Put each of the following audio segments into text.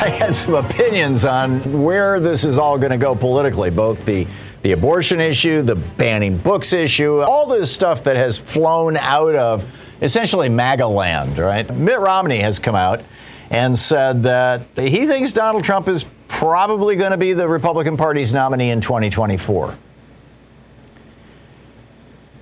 I had some opinions on where this is all going to go politically, both the the abortion issue, the banning books issue, all this stuff that has flown out of essentially MAGA land, right? Mitt Romney has come out and said that he thinks Donald Trump is probably going to be the Republican Party's nominee in 2024.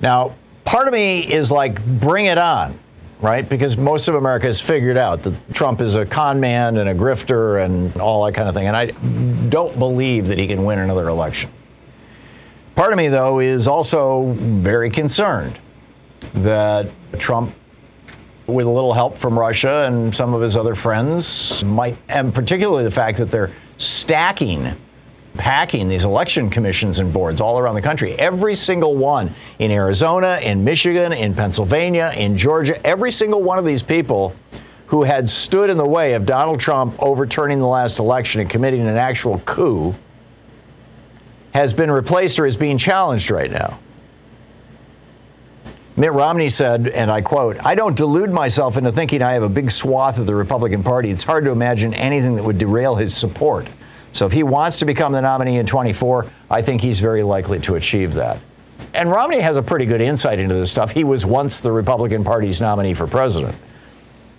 Now, part of me is like, bring it on right? Because most of America has figured out that Trump is a con man and a grifter and all that kind of thing. And I don't believe that he can win another election. Part of me, though, is also very concerned that Trump, with a little help from Russia and some of his other friends, might, and particularly the fact that they're stacking packing these election commissions and boards all around the country. Every single one in Arizona, in Michigan, in Pennsylvania, in Georgia, every single one of these people who had stood in the way of Donald Trump overturning the last election and committing an actual coup has been replaced or is being challenged right now. Mitt Romney said, and I quote, I don't delude myself into thinking I have a big swath of the Republican Party. It's hard to imagine anything that would derail his support. So if he wants to become the nominee in 24, I think he's very likely to achieve that. And Romney has a pretty good insight into this stuff. He was once the Republican Party's nominee for president.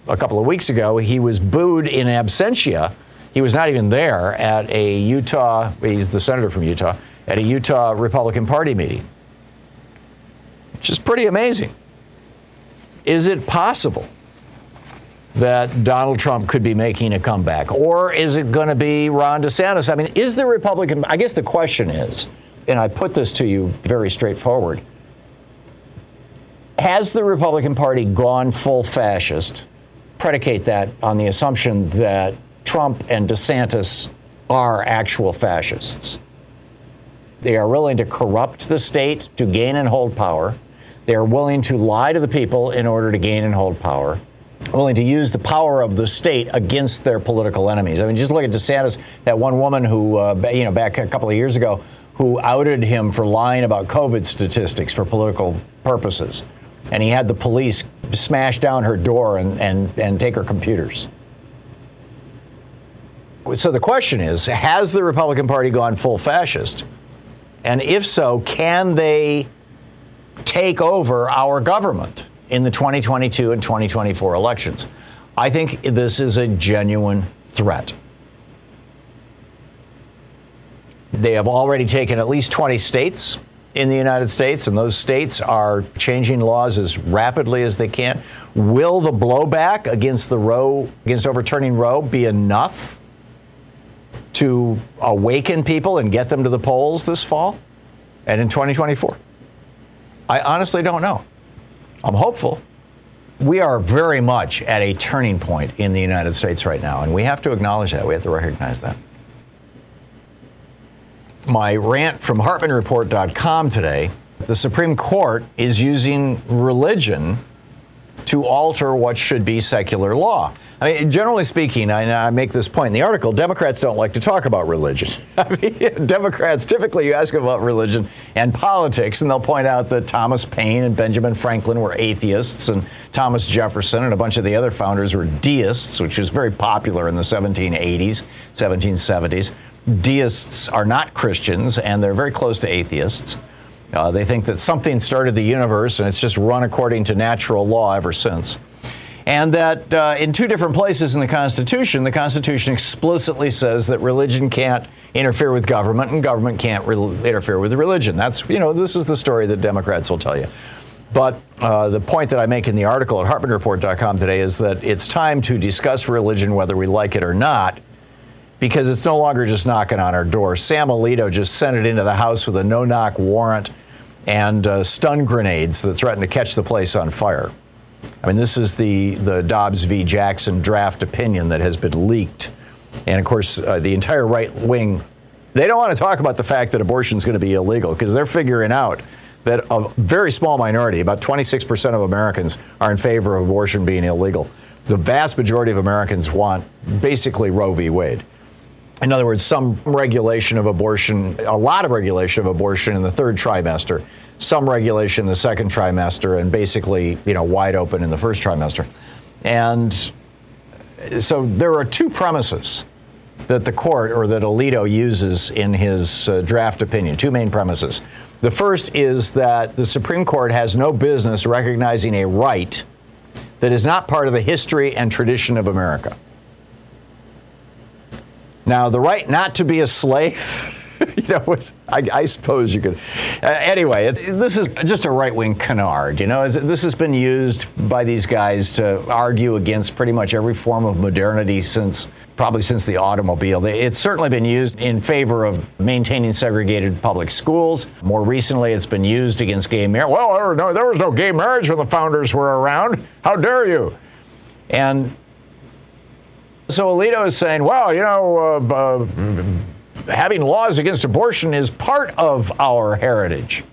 A couple of weeks ago, he was booed in absentia. He was not even there at a Utah, he's the senator from Utah, at a Utah Republican Party meeting, which is pretty amazing. Is it possible that Donald Trump could be making a comeback? Or is it going to be Ron DeSantis? I mean, is the Republican, I guess the question is, and I put this to you very straightforward has the Republican Party gone full fascist? Predicate that on the assumption that Trump and DeSantis are actual fascists. They are willing to corrupt the state to gain and hold power. They are willing to lie to the people in order to gain and hold power willing to use the power of the state against their political enemies. I mean, just look at DeSantis, that one woman who, uh, you know, back a couple of years ago, who outed him for lying about COVID statistics for political purposes. And he had the police smash down her door and, and, and take her computers. So the question is Has the Republican Party gone full fascist? And if so, can they take over our government? In the 2022 and 2024 elections. I think this is a genuine threat. They have already taken at least 20 states in the United States, and those states are changing laws as rapidly as they can. Will the blowback against the Roe, against overturning Roe, be enough to awaken people and get them to the polls this fall and in 2024? I honestly don't know. I'm hopeful. We are very much at a turning point in the United States right now, and we have to acknowledge that. We have to recognize that. My rant from HartmannReport.com today the Supreme Court is using religion to alter what should be secular law. I mean, generally speaking, I, I, make this point in the article Democrats don't like to talk about religion. I mean, Democrats typically you ask about religion and politics, and they'll point out that Thomas Paine and Benjamin Franklin were atheists, and Thomas Jefferson and a bunch of the other founders were deists, which was very popular in the 1780s, 1770s. Deists are not Christians, and they're very close to atheists. Uh, they think that something started the universe, and it's just run according to natural law ever since and that uh, in two different places in the Constitution, the Constitution explicitly says that religion can't interfere with government and government can't re- interfere with religion. That's, you know, this is the story that Democrats will tell you. But uh, the point that I make in the article at HartmannReport.com today is that it's time to discuss religion whether we like it or not, because it's no longer just knocking on our door. Sam Alito just sent it into the House with a no knock warrant and uh, stun grenades that threaten to catch the place on fire. I mean, this is the, the Dobbs v. Jackson draft opinion that has been leaked. And of course, uh, the entire right wing, they don't want to talk about the fact that abortion is going to be illegal because they're figuring out that a very small minority, about 26% of Americans, are in favor of abortion being illegal. The vast majority of Americans want basically Roe v. Wade. In other words, some regulation of abortion, a lot of regulation of abortion in the third trimester some regulation in the second trimester and basically, you know, wide open in the first trimester. And so there are two premises that the court or that Alito uses in his uh, draft opinion, two main premises. The first is that the Supreme Court has no business recognizing a right that is not part of the history and tradition of America. Now, the right not to be a slave you know, I, I, suppose you could. Uh, anyway, this is just a right wing canard. You know, this has been used by these guys to argue against pretty much every form of modernity since probably since the automobile. It's certainly been used in favor of maintaining segregated public schools. More recently, it's been used against gay marriage. Well, there, no, there was no gay marriage when the founders were around. How dare you? And so Alito is saying, well, you know, uh, uh, having laws against abortion is part of our heritage.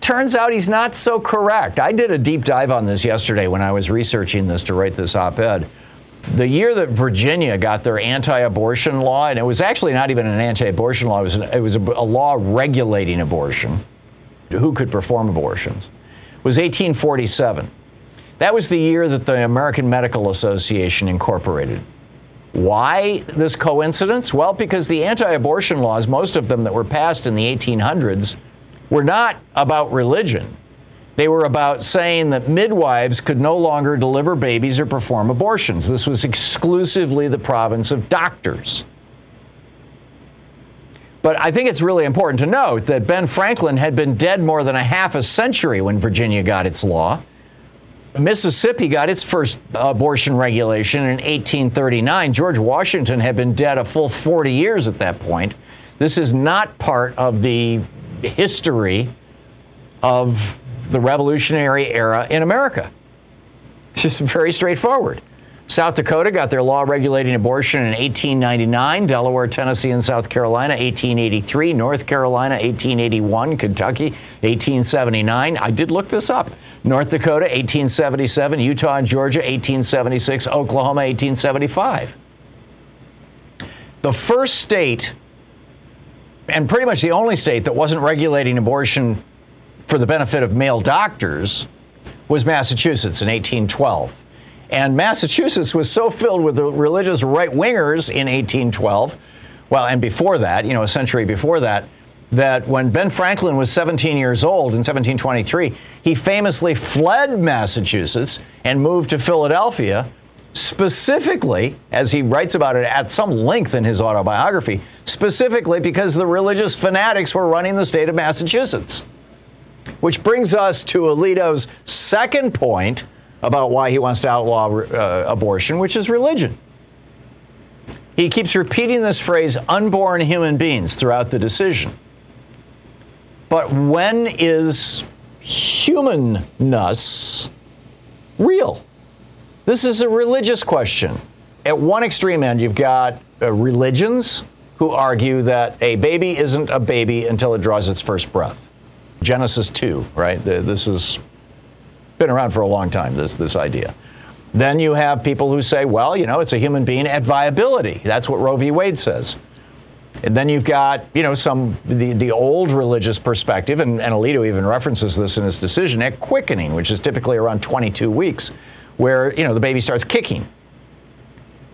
Turns out he's not so correct. I did a deep dive on this yesterday when I was researching this to write this op ed. The year that Virginia got their anti abortion law, and it was actually not even an anti abortion law, it was, an, it was a, a law regulating abortion, who could perform abortions, was 1847. That was the year that the American Medical Association incorporated. Why this coincidence? Well, because the anti abortion laws, most of them that were passed in the 1800s, were not about religion. They were about saying that midwives could no longer deliver babies or perform abortions. This was exclusively the province of doctors. But I think it's really important to note that Ben Franklin had been dead more than a half a century when Virginia got its law. Mississippi got its first abortion regulation in 1839. George Washington had been dead a full 40 years at that point. This is not part of the history of the Revolutionary era in America. It's just very straightforward. South Dakota got their law regulating abortion in 1899, Delaware, Tennessee, and South Carolina 1883, North Carolina 1881, Kentucky 1879. I did look this up. North Dakota 1877, Utah and Georgia 1876, Oklahoma 1875. The first state and pretty much the only state that wasn't regulating abortion for the benefit of male doctors was Massachusetts in 1812. And Massachusetts was so filled with the religious right wingers in 1812, well, and before that, you know, a century before that, that when Ben Franklin was 17 years old in 1723, he famously fled Massachusetts and moved to Philadelphia, specifically, as he writes about it at some length in his autobiography, specifically because the religious fanatics were running the state of Massachusetts. Which brings us to Alito's second point about why he wants to outlaw uh, abortion, which is religion. He keeps repeating this phrase, unborn human beings, throughout the decision. But when is humanness real? This is a religious question. At one extreme end, you've got uh, religions who argue that a baby isn't a baby until it draws its first breath. Genesis 2, right? This is been around for a long time, this, this idea. Then you have people who say, well, you know, it's a human being at viability. That's what Roe v. Wade says. And then you've got, you know, some the, the old religious perspective, and, and Alito even references this in his decision at quickening, which is typically around 22 weeks, where you know the baby starts kicking.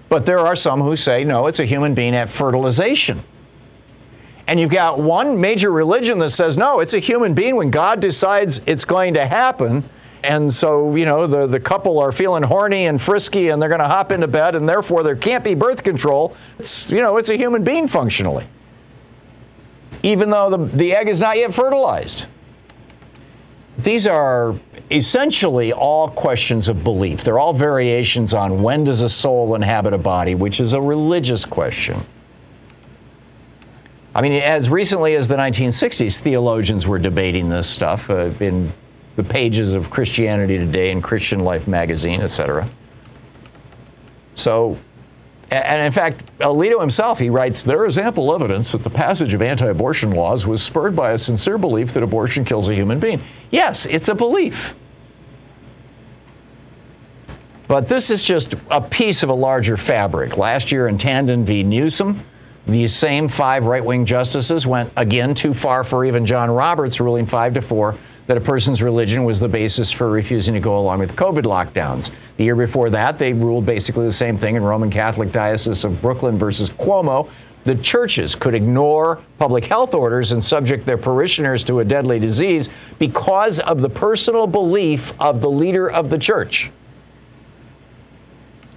But there are some who say no, it's a human being at fertilization. And you've got one major religion that says no, it's a human being when God decides it's going to happen. And so, you know, the, the couple are feeling horny and frisky and they're going to hop into bed and therefore there can't be birth control. It's, you know, it's a human being functionally. Even though the, the egg is not yet fertilized. These are essentially all questions of belief. They're all variations on when does a soul inhabit a body, which is a religious question. I mean, as recently as the 1960s, theologians were debating this stuff uh, in the pages of Christianity Today and Christian Life magazine, etc. So, and in fact, Alito himself, he writes, there is ample evidence that the passage of anti abortion laws was spurred by a sincere belief that abortion kills a human being. Yes, it's a belief. But this is just a piece of a larger fabric. Last year in Tandon v. Newsom, these same five right wing justices went again too far for even John Roberts, ruling five to four that a person's religion was the basis for refusing to go along with COVID lockdowns. The year before that, they ruled basically the same thing in Roman Catholic Diocese of Brooklyn versus Cuomo. The churches could ignore public health orders and subject their parishioners to a deadly disease because of the personal belief of the leader of the church.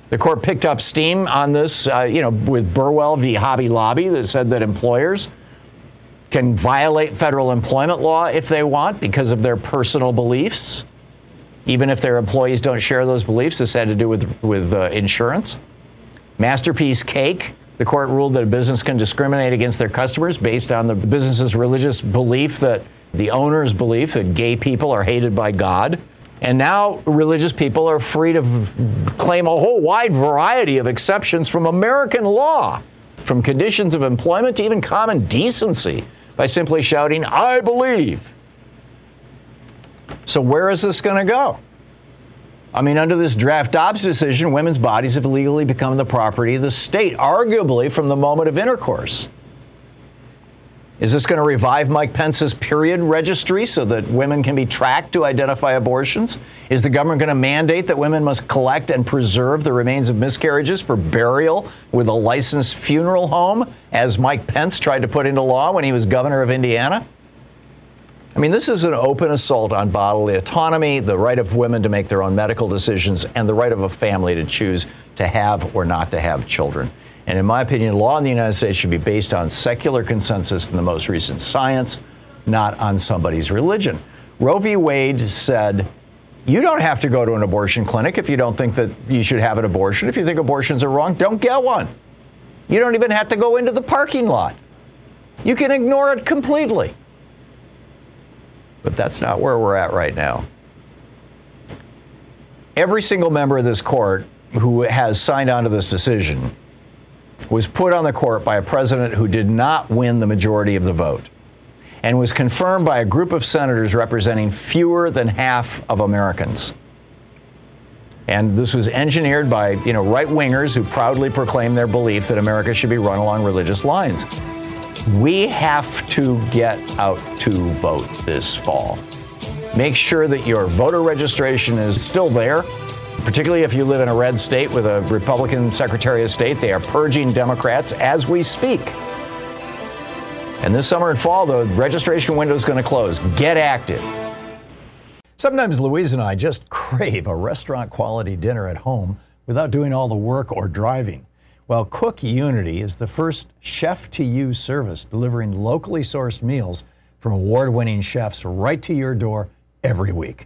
The court picked up steam on this, uh, you know, with Burwell v. Hobby Lobby that said that employers can violate federal employment law if they want because of their personal beliefs, even if their employees don't share those beliefs. This had to do with, with uh, insurance. Masterpiece Cake, the court ruled that a business can discriminate against their customers based on the business's religious belief that the owner's belief that gay people are hated by God. And now religious people are free to v- claim a whole wide variety of exceptions from American law, from conditions of employment to even common decency by simply shouting, I believe. So, where is this going to go? I mean, under this draft Dobbs decision, women's bodies have legally become the property of the state, arguably from the moment of intercourse. Is this going to revive Mike Pence's period registry so that women can be tracked to identify abortions? Is the government going to mandate that women must collect and preserve the remains of miscarriages for burial with a licensed funeral home, as Mike Pence tried to put into law when he was governor of Indiana? I mean, this is an open assault on bodily autonomy, the right of women to make their own medical decisions, and the right of a family to choose to have or not to have children. And in my opinion, law in the United States should be based on secular consensus and the most recent science, not on somebody's religion. Roe v. Wade said, you don't have to go to an abortion clinic if you don't think that you should have an abortion. If you think abortions are wrong, don't get one. You don't even have to go into the parking lot. You can ignore it completely. But that's not where we're at right now. Every single member of this court who has signed on to this decision was put on the court by a president who did not win the majority of the vote and was confirmed by a group of senators representing fewer than half of Americans. And this was engineered by, you know, right-wingers who proudly proclaim their belief that America should be run along religious lines. We have to get out to vote this fall. Make sure that your voter registration is still there particularly if you live in a red state with a Republican Secretary of State. They are purging Democrats as we speak. And this summer and fall, the registration window is going to close. Get active. Sometimes Louise and I just crave a restaurant quality dinner at home without doing all the work or driving. Well, Cook Unity is the first chef to you service delivering locally sourced meals from award winning chefs right to your door every week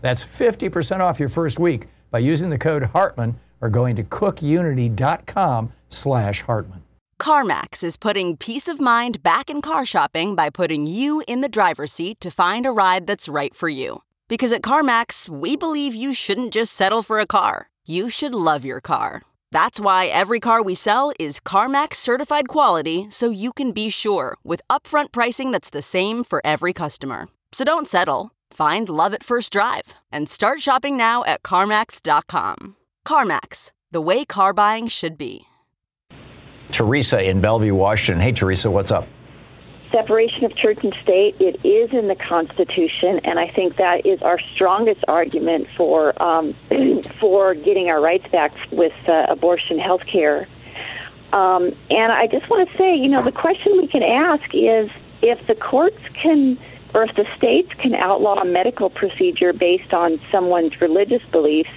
That's 50% off your first week by using the code Hartmann or going to cookunity.com slash Hartmann. CarMax is putting peace of mind back in car shopping by putting you in the driver's seat to find a ride that's right for you. Because at CarMax, we believe you shouldn't just settle for a car, you should love your car. That's why every car we sell is CarMax certified quality so you can be sure with upfront pricing that's the same for every customer. So don't settle. Find love at first drive and start shopping now at CarMax.com. CarMax, the way car buying should be. Teresa in Bellevue, Washington. Hey, Teresa, what's up? separation of church and state. It is in the Constitution, and I think that is our strongest argument for um, for getting our rights back with uh, abortion health care. Um, and I just want to say, you know, the question we can ask is if the courts can, or if the states can outlaw a medical procedure based on someone's religious beliefs.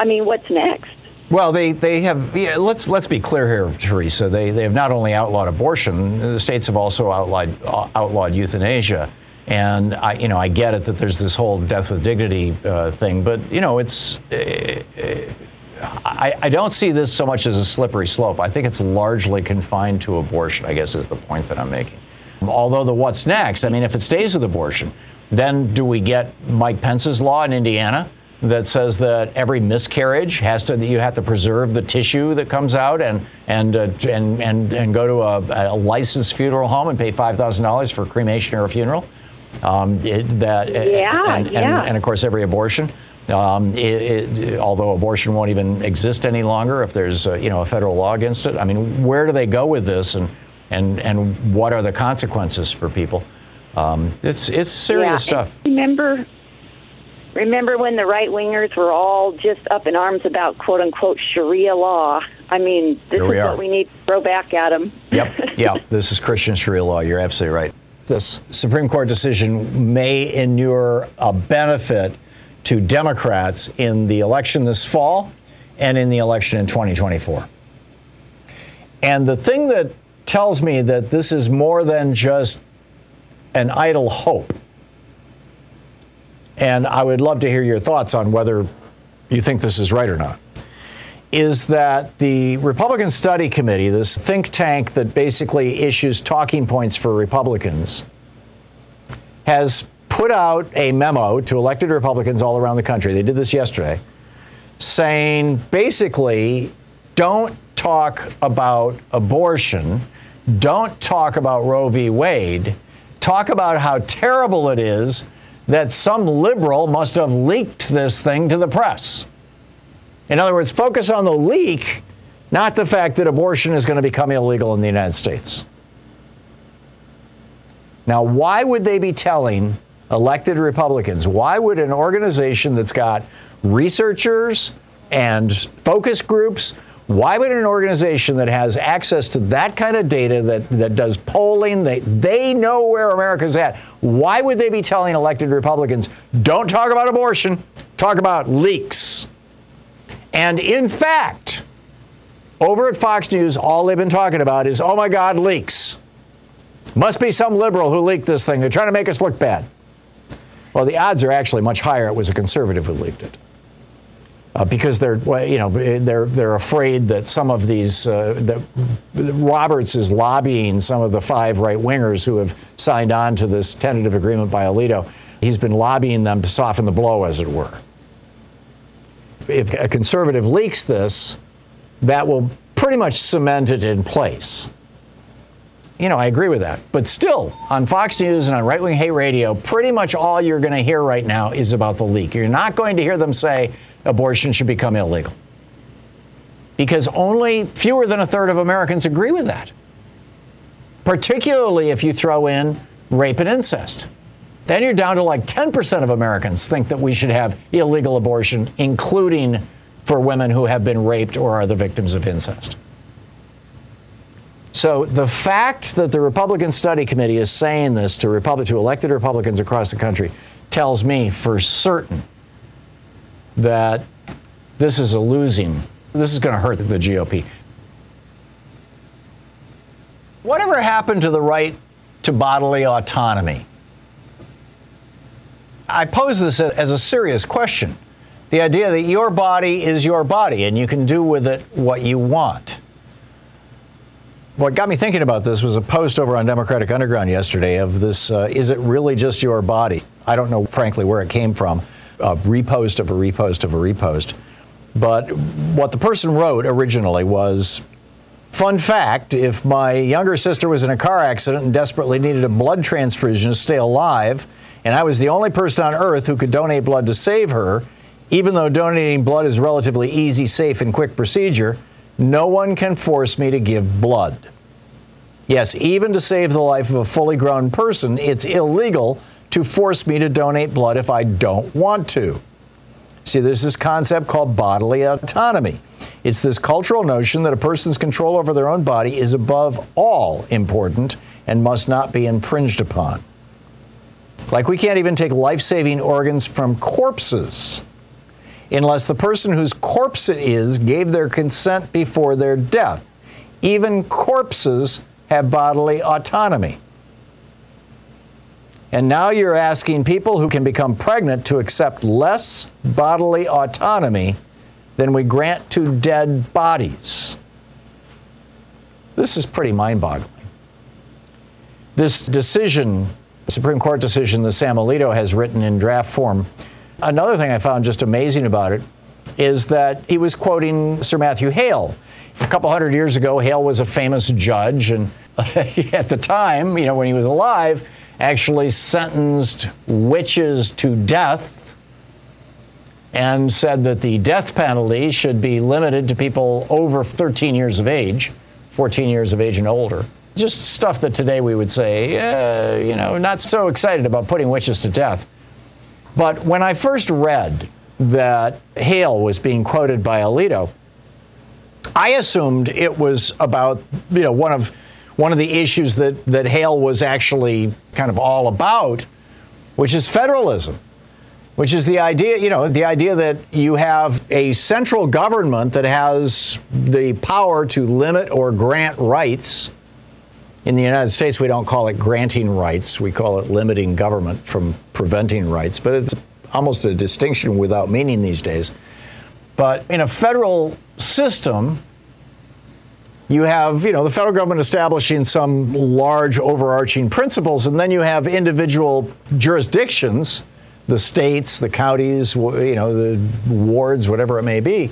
I mean, what's next? Well, they, they have, yeah, let's, let's be clear here, Teresa. They, they have not only outlawed abortion, the states have also outlawed, uh, outlawed euthanasia. And I, you know, I get it that there's this whole death with dignity uh, thing, but you know, it's. Uh, I, I, don't see this so much as a slippery slope. I think it's largely confined to abortion. I guess is the point that I'm making. Although the what's next, I mean, if it stays with abortion, then do we get Mike Pence's law in Indiana? that says that every miscarriage has to you have to preserve the tissue that comes out and and uh, and, and and go to a, a, licensed funeral home and pay five thousand dollars for cremation or a funeral. Um, it, that yeah, and, yeah. And, and, of course every abortion. Um, it, it, although abortion won't even exist any longer if there's a, you know a federal law against it. I mean, where do they go with this, and and and what are the consequences for people? Um, it's it's serious yeah. stuff. Remember Remember when the right wingers were all just up in arms about quote unquote Sharia law? I mean, this is what we need to throw back at them. Yep, yeah, this is Christian Sharia law. You're absolutely right. This Supreme Court decision may inure a benefit to Democrats in the election this fall and in the election in 2024. And the thing that tells me that this is more than just an idle hope and I would love to hear your thoughts on whether you think this is right or not, is that the Republican Study Committee, this think tank that basically issues talking points for Republicans, has put out a memo to elected Republicans all around the country. They did this yesterday, saying basically, don't talk about abortion, don't talk about Roe v. Wade, talk about how terrible it is that some liberal must have leaked this thing to the press. In other words, focus on the leak, not the fact that abortion is going to become illegal in the United States. Now, why would they be telling elected Republicans? Why would an organization that's got researchers and focus groups why would an organization that has access to that kind of data, that, that does polling, they, they know where America's at, why would they be telling elected Republicans, don't talk about abortion, talk about leaks? And in fact, over at Fox News, all they've been talking about is, oh my God, leaks. Must be some liberal who leaked this thing. They're trying to make us look bad. Well, the odds are actually much higher it was a conservative who leaked it uh, because they're you know they're they're afraid that some of these uh, that Roberts is lobbying some of the five right wingers who have signed on to this tentative agreement by Alito. He's been lobbying them to soften the blow, as it were. If a conservative leaks this, that will pretty much cement it in place. You know, I agree with that. But still, on Fox News and on Right Wing Hate Radio, pretty much all you're going to hear right now is about the leak. You're not going to hear them say, abortion should become illegal. Because only fewer than a third of Americans agree with that. Particularly if you throw in rape and incest. Then you're down to like 10% of Americans think that we should have illegal abortion, including for women who have been raped or are the victims of incest. So the fact that the Republican Study Committee is saying this to Republic to elected Republicans across the country tells me for certain that this is a losing. This is going to hurt the GOP. Whatever happened to the right to bodily autonomy? I pose this as a serious question. The idea that your body is your body and you can do with it what you want. What got me thinking about this was a post over on Democratic Underground yesterday of this uh, is it really just your body? I don't know, frankly, where it came from. A repost of a repost of a repost. But what the person wrote originally was Fun fact if my younger sister was in a car accident and desperately needed a blood transfusion to stay alive, and I was the only person on earth who could donate blood to save her, even though donating blood is relatively easy, safe, and quick procedure, no one can force me to give blood. Yes, even to save the life of a fully grown person, it's illegal to force me to donate blood if I don't want to. See, there's this concept called bodily autonomy. It's this cultural notion that a person's control over their own body is above all important and must not be infringed upon. Like we can't even take life saving organs from corpses unless the person whose corpse it is gave their consent before their death. Even corpses have bodily autonomy. And now you're asking people who can become pregnant to accept less bodily autonomy than we grant to dead bodies. This is pretty mind boggling. This decision, Supreme Court decision that Sam Alito has written in draft form, another thing I found just amazing about it is that he was quoting Sir Matthew Hale. A couple hundred years ago, Hale was a famous judge, and at the time, you know, when he was alive, actually sentenced witches to death and said that the death penalty should be limited to people over 13 years of age, 14 years of age and older. Just stuff that today we would say, uh, you know, not so excited about putting witches to death. But when I first read that Hale was being quoted by Alito, I assumed it was about, you know, one of one of the issues that, that Hale was actually kind of all about, which is federalism, which is the idea, you know, the idea that you have a central government that has the power to limit or grant rights. In the United States, we don't call it granting rights, we call it limiting government from preventing rights, but it's almost a distinction without meaning these days. But in a federal system, you have, you know, the federal government establishing some large overarching principles, and then you have individual jurisdictions, the states, the counties, you know, the wards, whatever it may be,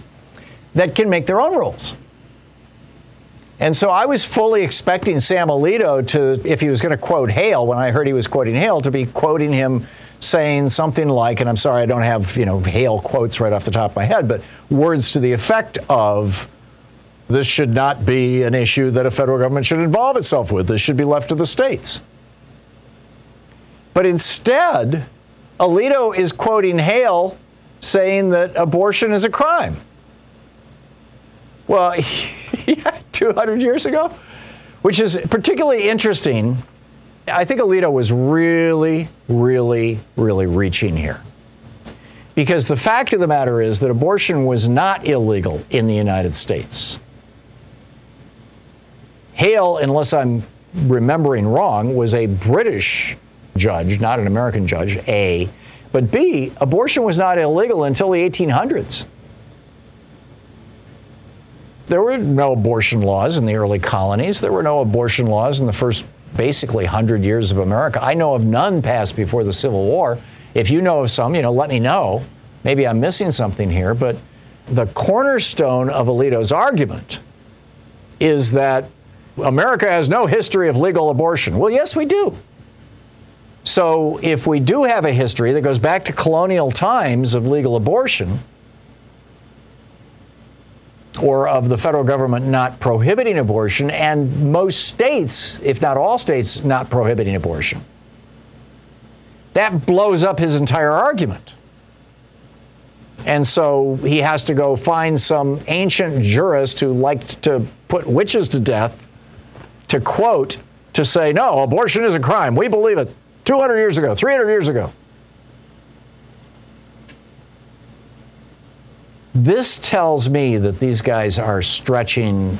that can make their own rules. And so I was fully expecting Sam Alito to, if he was going to quote Hale, when I heard he was quoting Hale, to be quoting him saying something like, and I'm sorry I don't have, you know, Hale quotes right off the top of my head, but words to the effect of, this should not be an issue that a federal government should involve itself with. This should be left to the states. But instead, Alito is quoting Hale saying that abortion is a crime. Well, yeah, 200 years ago, which is particularly interesting. I think Alito was really, really, really reaching here. Because the fact of the matter is that abortion was not illegal in the United States. Hale, unless I'm remembering wrong, was a British judge, not an American judge, A. But B, abortion was not illegal until the 1800s. There were no abortion laws in the early colonies. There were no abortion laws in the first basically 100 years of America. I know of none passed before the Civil War. If you know of some, you know, let me know. Maybe I'm missing something here, but the cornerstone of Alito's argument is that America has no history of legal abortion. Well, yes, we do. So if we do have a history that goes back to colonial times of legal abortion, or of the federal government not prohibiting abortion, and most states, if not all states, not prohibiting abortion, that blows up his entire argument. And so he has to go find some ancient jurist who liked to put witches to death to quote to say, no, abortion is a crime. We believe it 200 years ago, 300 years ago. This tells me that these guys are stretching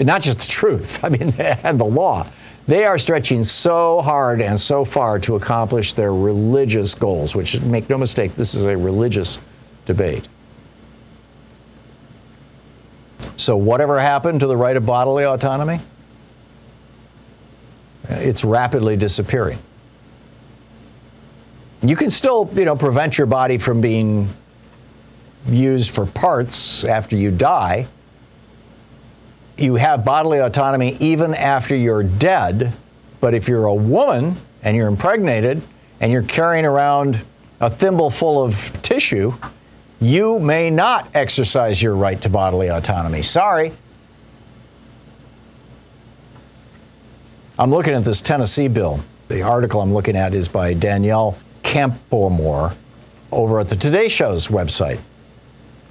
not just the truth, I mean, and the law. They are stretching so hard and so far to accomplish their religious goals, which, make no mistake, this is a religious debate. So, whatever happened to the right of bodily autonomy? It's rapidly disappearing. You can still, you know, prevent your body from being used for parts after you die you have bodily autonomy even after you're dead. But if you're a woman and you're impregnated and you're carrying around a thimble full of tissue, you may not exercise your right to bodily autonomy. Sorry. I'm looking at this Tennessee bill. The article I'm looking at is by Danielle Campoamor over at the Today Show's website.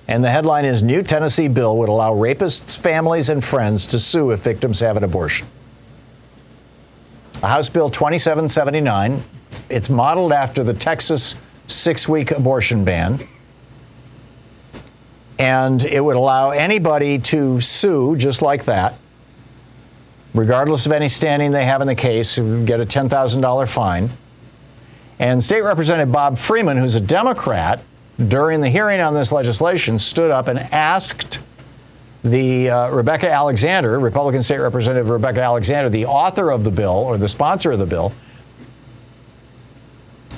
And the headline is New Tennessee bill would allow rapists' families and friends to sue if victims have an abortion. A House Bill 2779. It's modeled after the Texas six week abortion ban. And it would allow anybody to sue just like that, regardless of any standing they have in the case, get a $10,000 fine. And State Representative Bob Freeman, who's a Democrat, during the hearing on this legislation, stood up and asked the uh, Rebecca Alexander, Republican State Representative Rebecca Alexander, the author of the bill or the sponsor of the bill,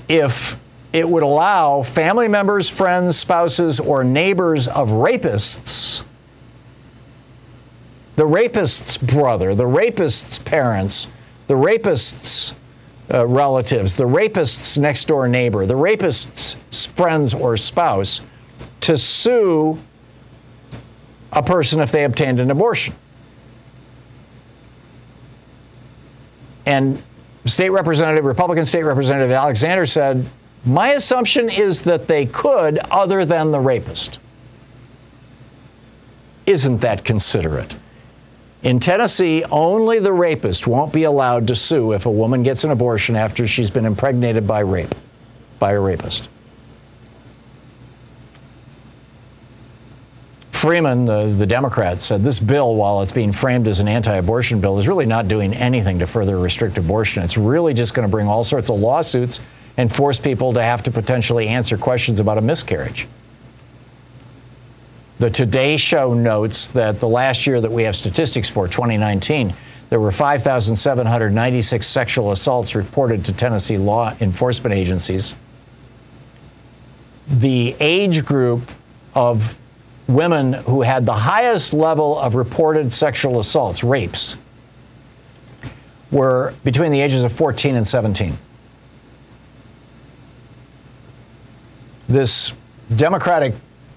if it would allow family members, friends, spouses, or neighbors of rapists, the rapist's brother, the rapist's parents, the rapist's uh, relatives, the rapist's next door neighbor, the rapist's friends or spouse to sue a person if they obtained an abortion. And State Representative, Republican State Representative Alexander said, My assumption is that they could, other than the rapist. Isn't that considerate? In Tennessee, only the rapist won't be allowed to sue if a woman gets an abortion after she's been impregnated by rape, by a rapist. Freeman, the, the Democrat, said this bill, while it's being framed as an anti abortion bill, is really not doing anything to further restrict abortion. It's really just going to bring all sorts of lawsuits and force people to have to potentially answer questions about a miscarriage. The Today Show notes that the last year that we have statistics for, 2019, there were 5,796 sexual assaults reported to Tennessee law enforcement agencies. The age group of women who had the highest level of reported sexual assaults, rapes, were between the ages of 14 and 17. This Democratic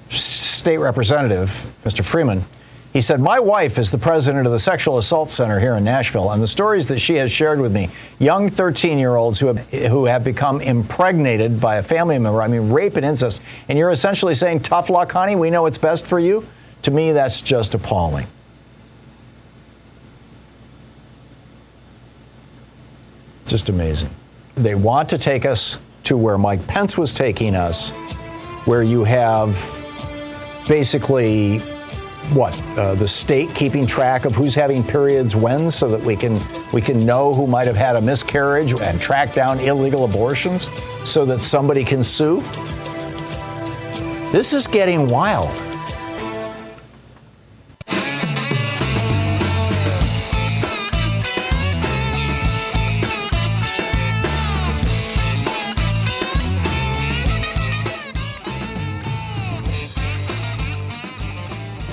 state representative, Mr. Freeman, he said, My wife is the president of the Sexual Assault Center here in Nashville, and the stories that she has shared with me young 13 year olds who have, who have become impregnated by a family member, I mean, rape and incest, and you're essentially saying, Tough luck, honey, we know what's best for you. To me, that's just appalling. Just amazing. They want to take us to where Mike Pence was taking us, where you have basically what uh, the state keeping track of who's having periods when so that we can we can know who might have had a miscarriage and track down illegal abortions so that somebody can sue? This is getting wild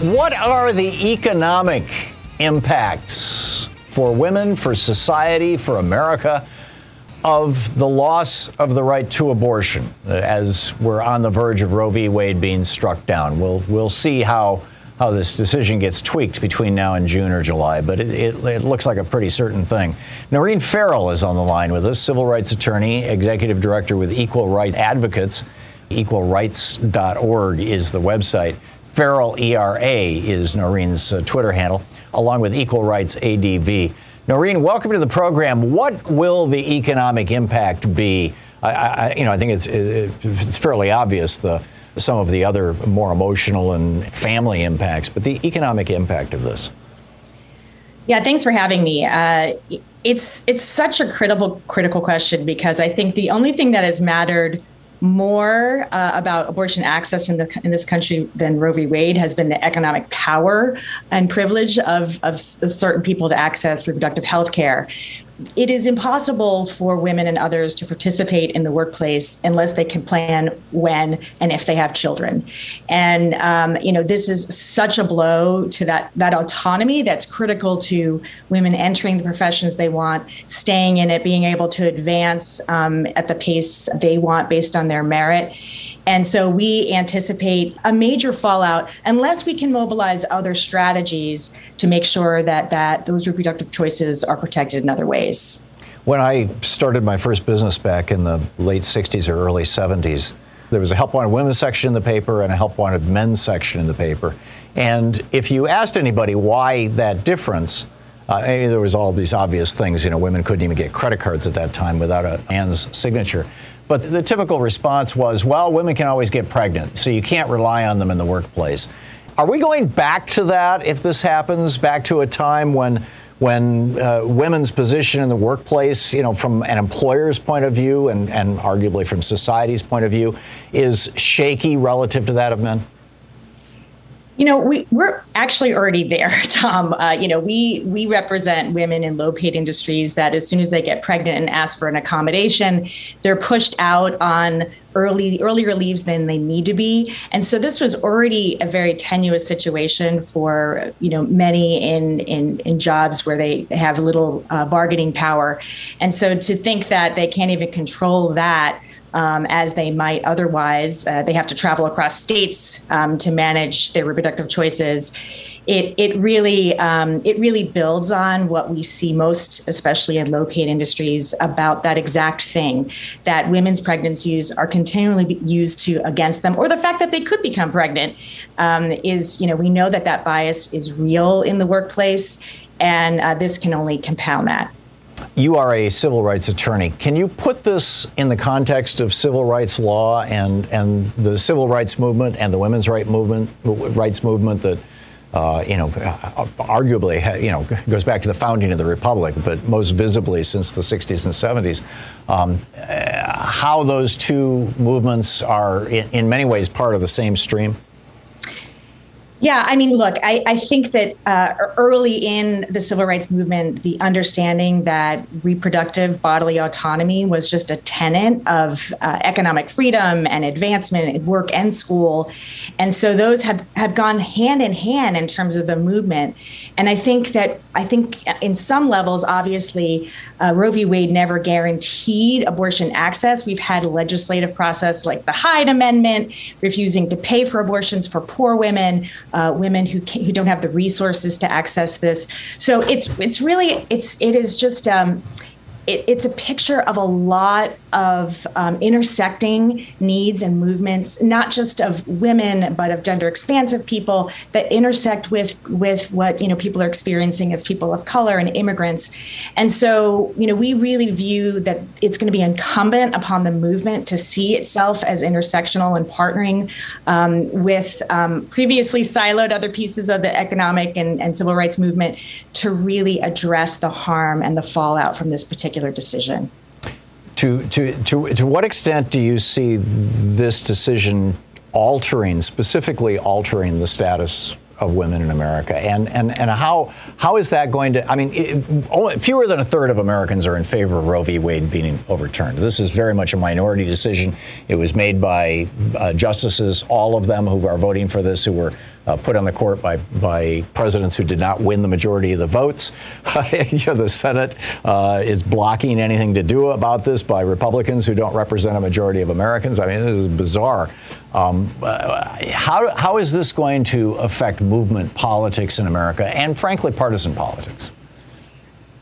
What are the economic impacts for women, for society, for America of the loss of the right to abortion as we're on the verge of Roe v. Wade being struck down? We'll, we'll see how how this decision gets tweaked between now and June or July, but it, it, it, looks like a pretty certain thing. Noreen Farrell is on the line with us, civil rights attorney, executive director with Equal Rights Advocates. Equalrights.org is the website. Farrell ERA is Noreen's uh, Twitter handle, along with Equal Rights ADV. Noreen, welcome to the program. What will the economic impact be? I, I you know, I think it's, it's fairly obvious the some of the other more emotional and family impacts, but the economic impact of this. Yeah, thanks for having me. Uh, it's it's such a critical critical question because I think the only thing that has mattered more uh, about abortion access in the in this country than Roe v. Wade has been the economic power and privilege of, of, of certain people to access reproductive health care it is impossible for women and others to participate in the workplace unless they can plan when and if they have children. And um, you know, this is such a blow to that that autonomy that's critical to women entering the professions they want, staying in it, being able to advance um, at the pace they want based on their merit. And so we anticipate a major fallout unless we can mobilize other strategies to make sure that, that those reproductive choices are protected in other ways. When I started my first business back in the late 60s or early 70s, there was a help wanted women's section in the paper and a help wanted men's section in the paper. And if you asked anybody why that difference, uh, there was all these obvious things. You know, women couldn't even get credit cards at that time without a man's signature. But the typical response was, well, women can always get pregnant, so you can't rely on them in the workplace. Are we going back to that if this happens, back to a time when when uh, women's position in the workplace, you know, from an employer's point of view and, and arguably from society's point of view, is shaky relative to that of men? You know, we, we're actually already there, Thom. Uh, you know, we we represent women in low paid industries that as soon as they get pregnant and ask for an accommodation, they're pushed out on early earlier leaves than they need to be. And so this was already a very tenuous situation for, you know, many in in, in jobs where they have little uh, bargaining power. And so to think that they can't even control that um, as they might otherwise. Uh, they have to travel across states um, to manage their reproductive choices. It, it really um, it really builds on what we see most, especially in low paid industries, about that exact thing that women's pregnancies are continually used to against them, or the fact that they could become pregnant um, is you know we know that that bias is real in the workplace, and uh, this can only compound that. You are a civil rights attorney. Can you put this in the context of civil rights law and, and the civil rights movement and the women's right movement, rights movement that, uh, you know, arguably, you know, goes back to the founding of the republic, but most visibly since the 60s and 70s. Um, how those two movements are, in, in many ways, part of the same stream? Yeah, I mean, look, I, I think that uh, early in the civil rights movement, the understanding that reproductive bodily autonomy was just a tenet of uh, economic freedom and advancement in work and school. And so those have, have gone hand in hand in terms of the movement. And I think that, I think in some levels, obviously, uh, Roe v. Wade never guaranteed abortion access. We've had legislative process like the Hyde Amendment, refusing to pay for abortions for poor women uh, women who can, who don't have the resources to access this. So it's it's really it's it is just um, it, it's a picture of a lot of um, intersecting needs and movements, not just of women, but of gender expansive people that intersect with with what you know people are experiencing as people of color and immigrants. And so, you know, we really view that it's going to be incumbent upon the movement to see itself as intersectional and partnering um, with um, previously siloed other pieces of the economic and, and civil rights movement to really address the harm and the fallout from this particular decision. To, to, to, to what extent do you see this decision altering, specifically altering the status of women in America, and and and how how is that going to? I mean, it, only, fewer than a third of Americans are in favor of Roe v. Wade being overturned. This is very much a minority decision. It was made by uh, justices, all of them who are voting for this, who were uh, put on the court by, by presidents who did not win the majority of the votes. you know, the Senate uh, is blocking anything to do about this by Republicans who don't represent a majority of Americans. I mean, this is bizarre. Um, uh, how, how is this going to affect movement politics in America and, frankly, partisan politics?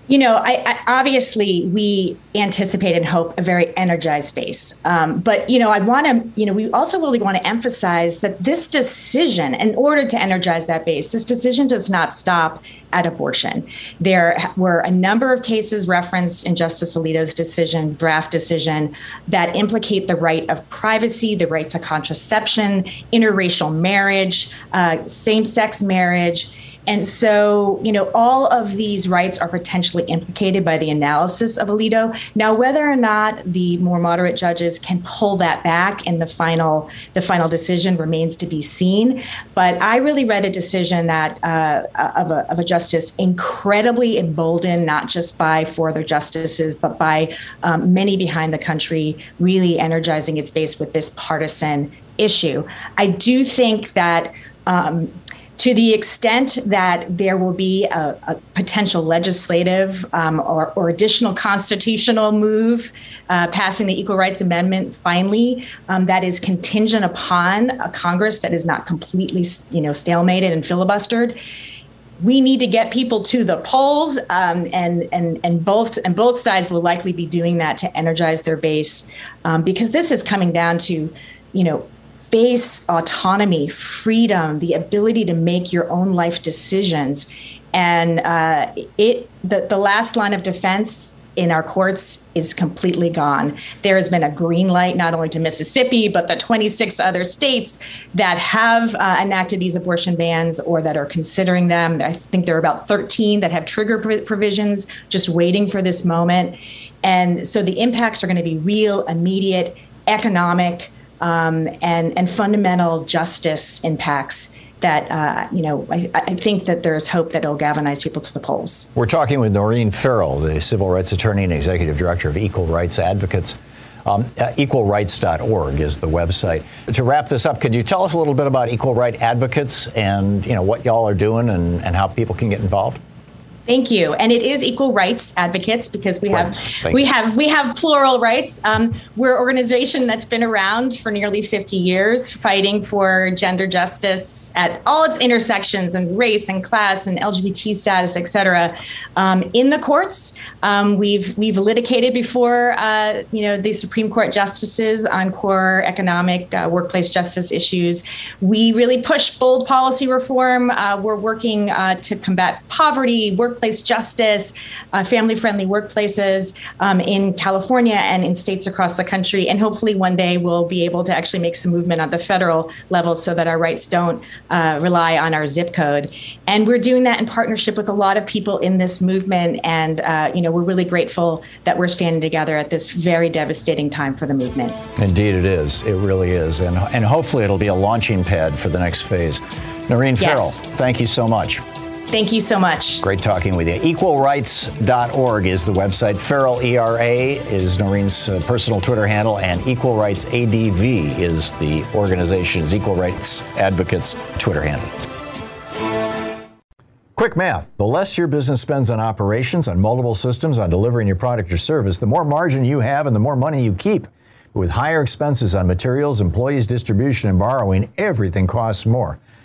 You know, I, I, obviously we anticipate and hope a very energized space, um, but you know, I want to, you know, we also really want to emphasize that this decision, in order to energize that base, this decision does not stop at abortion. There were a number of cases referenced in Justice Alito's decision, draft decision, that implicate the right of privacy, the right to contraception, interracial marriage, uh, same-sex marriage and so, you know, all of these rights are potentially implicated by the analysis of Alito. Now, whether or not the more moderate judges can pull that back in the final the final decision remains to be seen. But I really read a decision that uh, of, a, of a justice incredibly emboldened, not just by four other justices, but by um, many behind the country, really energizing its base with this partisan issue. I do think that. Um, to the extent that there will be a, a potential legislative um, or, or, additional constitutional move uh, passing the Equal Rights Amendment finally, um, that is contingent upon a Congress that is not completely, you know, stalemated and filibustered. We need to get people to the polls, um, and and and both and both sides will likely be doing that to energize their base, um, because this is coming down to, you know, base autonomy, freedom, the ability to make your own life decisions. And uh, it the, the last line of defense in our courts is completely gone. There has been a green light not only to Mississippi, but the 26 other states that have uh, enacted these abortion bans or that are considering them. I think there are about 13 that have trigger provisions just waiting for this moment. And so the impacts are going to be real, immediate, economic um, and and fundamental justice impacts that uh, you know I, I, think that there's hope that it'll galvanize people to the polls. We're talking with Noreen Farrell, the civil rights attorney and executive director of Equal Rights Advocates. Um, uh, equalrights.org is the website. To wrap this up, could you tell us a little bit about Equal Right Advocates and you know what y'all are doing and, and how people can get involved? Thank you. And it is equal rights advocates because we have we you. have we have plural rights. Um, we're an organization that's been around for nearly 50 years, fighting for gender justice at all its intersections and race and class and LGBT status, et cetera. Um, in the courts, um, we've we've litigated before uh, you know the Supreme Court justices on core economic uh, workplace justice issues. We really push bold policy reform. Uh, we're working uh, to combat poverty, work workplace justice, uh, family friendly workplaces um, in California and in states across the country. And hopefully one day we'll be able to actually make some movement at the federal level so that our rights don't uh, rely on our zip code. And we're doing that in partnership with a lot of people in this movement. And, uh, you know, we're really grateful that we're standing together at this very devastating time for the movement. Indeed, it is. It really is. And, and hopefully it'll be a launching pad for the next phase. Noreen yes. Farrell, thank you so much. Thank you so much. Great talking with you. Equalrights.org is the website. Farrell ERA is Noreen's uh, personal Twitter handle, and Equal Rights ADV is the organization's Equal Rights Advocates Twitter handle. Quick math. The less your business spends on operations, on multiple systems, on delivering your product or service, the more margin you have and the more money you keep. With higher expenses on materials, employees, distribution, and borrowing, everything costs more.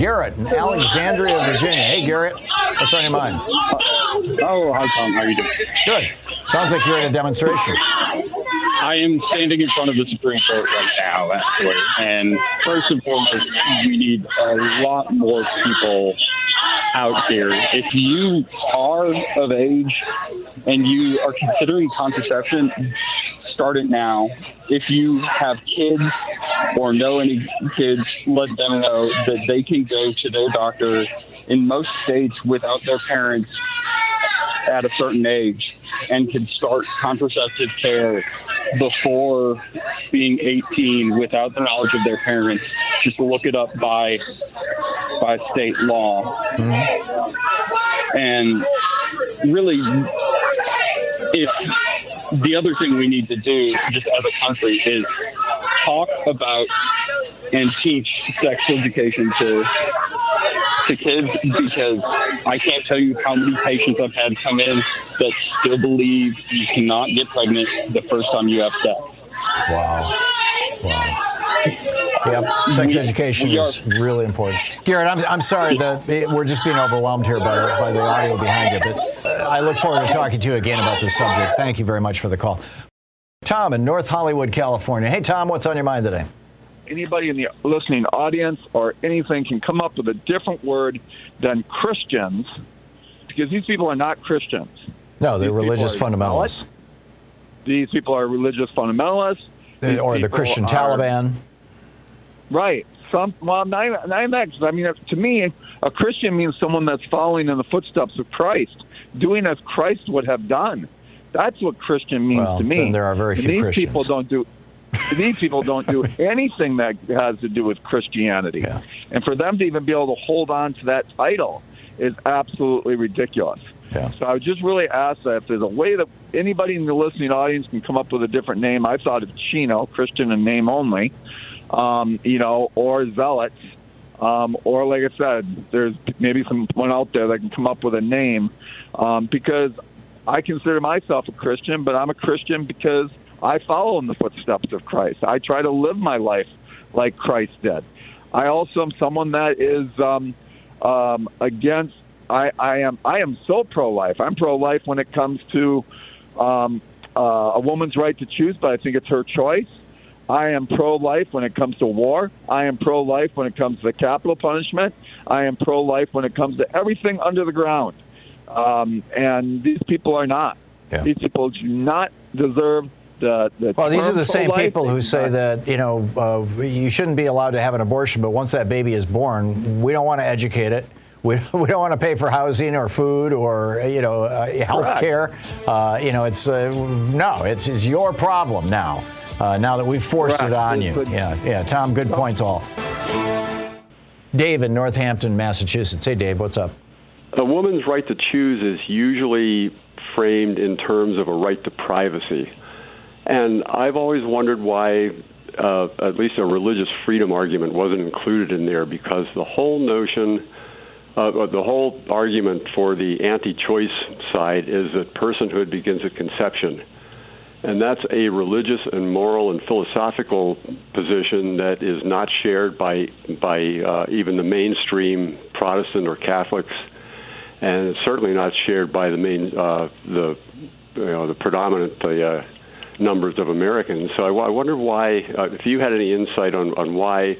Garrett in Alexandria, Virginia. Hey, Garrett, what's on your mind? Oh, hi, Thom. How are you doing? Good. Sounds like you're at a demonstration. I am standing in front of the Supreme Court right now, actually. And first and foremost, we need a lot more people out here. If you are of age and you are considering contraception, start it now. If you have kids or know any kids, let them know that they can go to their doctor in most states without their parents at a certain age and can start contraceptive care before being 18 without the knowledge of their parents. Just look it up by by state law. Mm-hmm. And really, if the other thing we need to do, just as a country, is talk about and teach sex education to to kids because I can't tell you how many patients I've had come in that still believe you cannot get pregnant the first time you have sex. Wow. Wow. Yep, sex education is really important. Garrett, I'm, I'm sorry that we're just being overwhelmed here by, by the audio behind you, but uh, I look forward to talking to you again about this subject. Thank you very much for the call. Tom in North Hollywood, California. Hey, Tom, what's on your mind today? Anybody in the listening audience or anything can come up with a different word than Christians because these people are not Christians. No, they're these religious fundamentalists. These people are religious fundamentalists. These or the Christian Taliban. Right. Some well, not, not even that. I mean, to me, a Christian means someone that's following in the footsteps of Christ, doing as Christ would have done. That's what Christian means well, to me. And there are very few these Christians. people don't do. these people don't do anything that has to do with Christianity, yeah. and for them to even be able to hold on to that title is absolutely ridiculous. Yeah. So I would just really ask that if there's a way that anybody in the listening audience can come up with a different name. I thought of Chino, Christian and name only um, you know, or zealots, um, or like I said, there's maybe someone out there that can come up with a name, um, because I consider myself a Christian, but I'm a Christian because I follow in the footsteps of Christ. I try to live my life like Christ did. I also am someone that is um, um, against. I, I am. I am so pro-life. I'm pro-life when it comes to um, uh, a woman's right to choose, but I think it's her choice. I am pro life when it comes to war. I am pro life when it comes to capital punishment. I am pro life when it comes to everything under the ground. Um, and these people are not. Yeah. These people do not deserve the, the well, these are the same people who say that you know uh, you shouldn't be allowed to have an abortion, but once that baby is born, we don't want to educate it. We, we don't want to pay for housing or food or you know uh, health care. Uh, you know, it's uh, no, it's, it's your problem now uh, now that we've forced Correct. it on you. Yeah, yeah. Tom, good points all. Dave in Northampton, Massachusetts. Hey, Dave, what's up? A woman's right to choose is usually framed in terms of a right to privacy. And I've always wondered why uh, at least a religious freedom argument wasn't included in there because the whole notion, uh, the whole argument for the anti choice side is that personhood begins at conception. And that's a religious and moral and philosophical position that is not shared by by uh, even the mainstream Protestant or Catholics, and it's certainly not shared by the main uh, the you know the predominant uh, numbers of Americans. So I, I wonder why, uh, if you had any insight on on why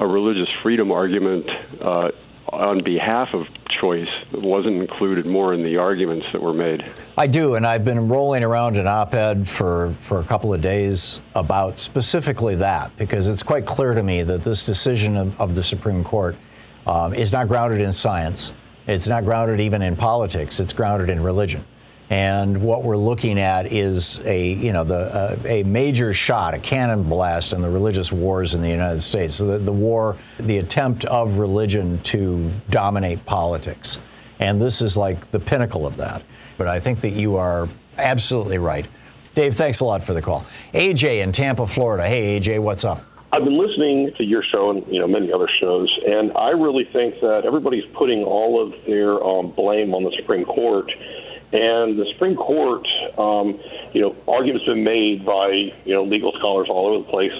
a religious freedom argument uh, on behalf of choice wasn't included more in the arguments that were made. I do, and I've been rolling around an op ed for, for a couple of days about specifically that, because it's quite clear to me that this decision of, of the Supreme Court um, is not grounded in science. It's not grounded even in politics. It's grounded in religion. And what we're looking at is a, you know, the, uh, a major shot, a cannon blast in the religious wars in the United States. So the, the war, the attempt of religion to dominate politics. And this is like the pinnacle of that. But I think that you are absolutely right. Dave, thanks a lot for the call. AJ in Tampa, Florida. Hey, AJ, what's up? I've been listening to your show and you know many other shows, and I really think that everybody's putting all of their um, blame on the Supreme Court. And the Supreme Court, um, you know, arguments been made by you know legal scholars all over the place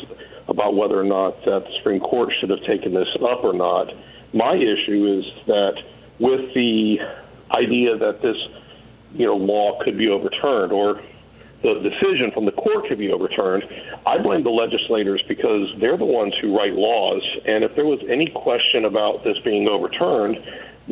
about whether or not that the Supreme Court should have taken this up or not. My issue is that with the idea that this you know law could be overturned or the decision from the court could be overturned. I blame the legislators because they're the ones who write laws. And if there was any question about this being overturned,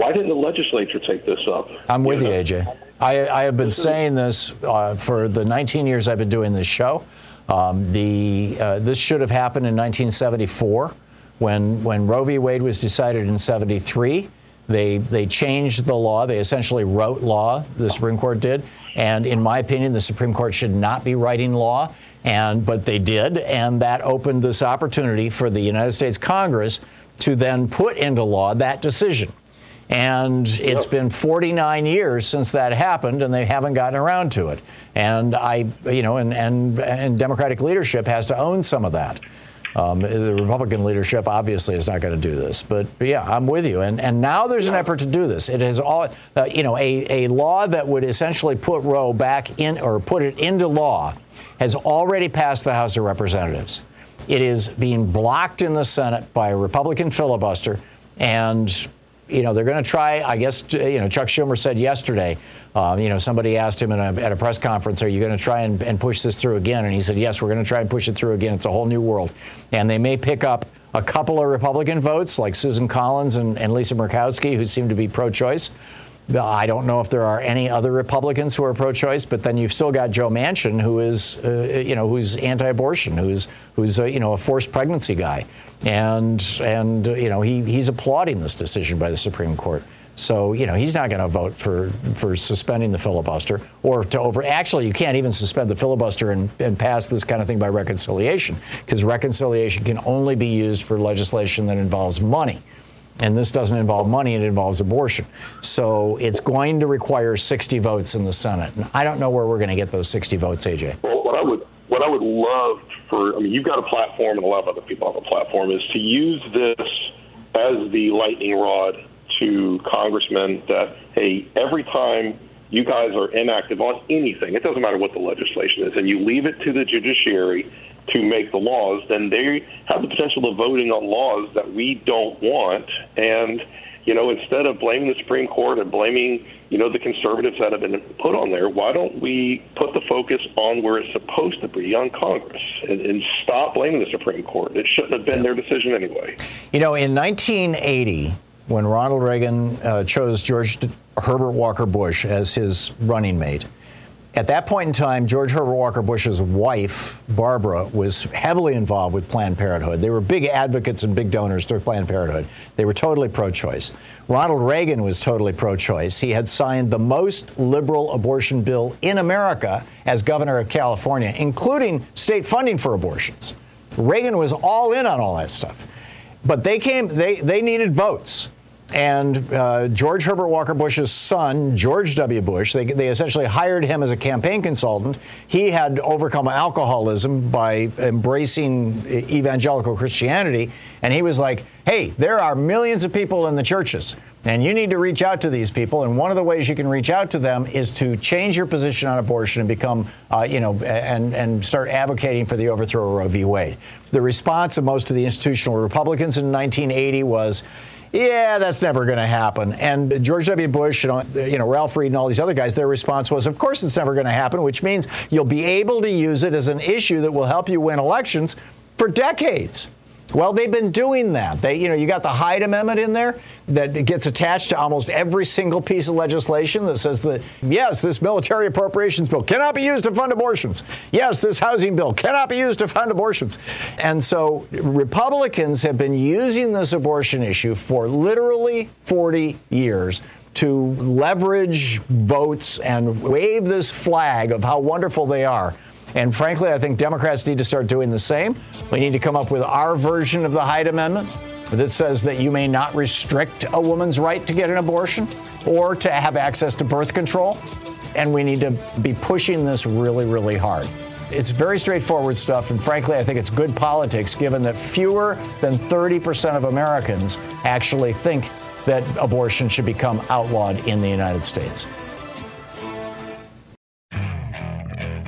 why didn't the legislature take this up? I'm with you, you? AJ. I, I, have been saying this uh, for the 19 years I've been doing this show. Um, the uh, this should have happened in 1974 when when Roe v. Wade was decided in 73. They they changed the law. They essentially wrote law. The Supreme Court did, and in my opinion, the Supreme Court should not be writing law. And but they did, and that opened this opportunity for the United States Congress to then put into law that decision. And it's yep. been 49 years since that happened, and they haven't gotten around to it. And I, you know, and and, and Democratic leadership has to own some of that. Um, the Republican leadership obviously is not going to do this, but, but, yeah, I'm with you. And and now there's an effort to do this. It is all, uh, you know, a, a law that would essentially put Roe back in or put it into law has already passed the House of Representatives. It is being blocked in the Senate by a Republican filibuster, and you know, they're going to try. I guess you know, Chuck Schumer said yesterday. Um, you know, somebody asked him a, at a press conference, "Are you going to try and, and push this through again?" And he said, "Yes, we're going to try and push it through again. It's a whole new world." And they may pick up a couple of Republican votes, like Susan Collins and, and Lisa Murkowski, who seem to be pro-choice. I don't know if there are any other Republicans who are pro-choice, but then you've still got Joe Manchin, who is, uh, you know, who's anti-abortion, who's, who's, you know, a forced pregnancy guy, and and uh, you know he he's applauding this decision by the Supreme Court. So you know he's not going to vote for for suspending the filibuster or to over. Actually, you can't even suspend the filibuster and, and pass this kind of thing by reconciliation because reconciliation can only be used for legislation that involves money. And this doesn't involve money, it involves abortion. So it's going to require 60 votes in the Senate. And I don't know where we're going to get those 60 votes, AJ. Well, what I would what I would love for I mean you've got a platform and a lot of other people have a platform is to use this as the lightning rod to congressmen that hey, every time you guys are inactive on anything, it doesn't matter what the legislation is, and you leave it to the judiciary to make the laws, then they have the potential of voting on laws that we don't want. And, you know, instead of blaming the Supreme Court and blaming, you know, the conservatives that have been put on there, why don't we put the focus on where it's supposed to be, on Congress, and, and stop blaming the Supreme Court? It shouldn't have been their decision anyway. You know, in 1980, when Ronald Reagan uh, chose George Herbert Walker Bush as his running mate, at that point in time, George Herbert Walker Bush's wife, Barbara, was heavily involved with Planned Parenthood. They were big advocates and big donors to Planned Parenthood. They were totally pro choice. Ronald Reagan was totally pro choice. He had signed the most liberal abortion bill in America as governor of California, including state funding for abortions. Reagan was all in on all that stuff. But they came, they, they needed votes. And uh, George Herbert Walker Bush's son, George W. Bush, they, they essentially hired him as a campaign consultant. He had overcome alcoholism by embracing evangelical Christianity. And he was like, hey, there are millions of people in the churches, and you need to reach out to these people. And one of the ways you can reach out to them is to change your position on abortion and become, uh, you know, and, and start advocating for the overthrow of Roe v. Wade. The response of most of the institutional Republicans in 1980 was, yeah, that's never going to happen. And George W. Bush, and, you know, Ralph Reed and all these other guys, their response was, of course it's never going to happen, which means you'll be able to use it as an issue that will help you win elections for decades. Well, they've been doing that. They, you know, you got the Hyde Amendment in there that gets attached to almost every single piece of legislation that says that yes, this military appropriations bill cannot be used to fund abortions. Yes, this housing bill cannot be used to fund abortions. And so Republicans have been using this abortion issue for literally 40 years to leverage votes and wave this flag of how wonderful they are and frankly, I think Democrats need to start doing the same. We need to come up with our version of the Hyde Amendment. that says that you may not restrict a woman's right to get an abortion or to have access to birth control. And we need to be pushing this really, really hard. It's very straightforward stuff, and frankly, I think it's good politics given that fewer than 30% of Americans actually think that abortion should become outlawed in the United States.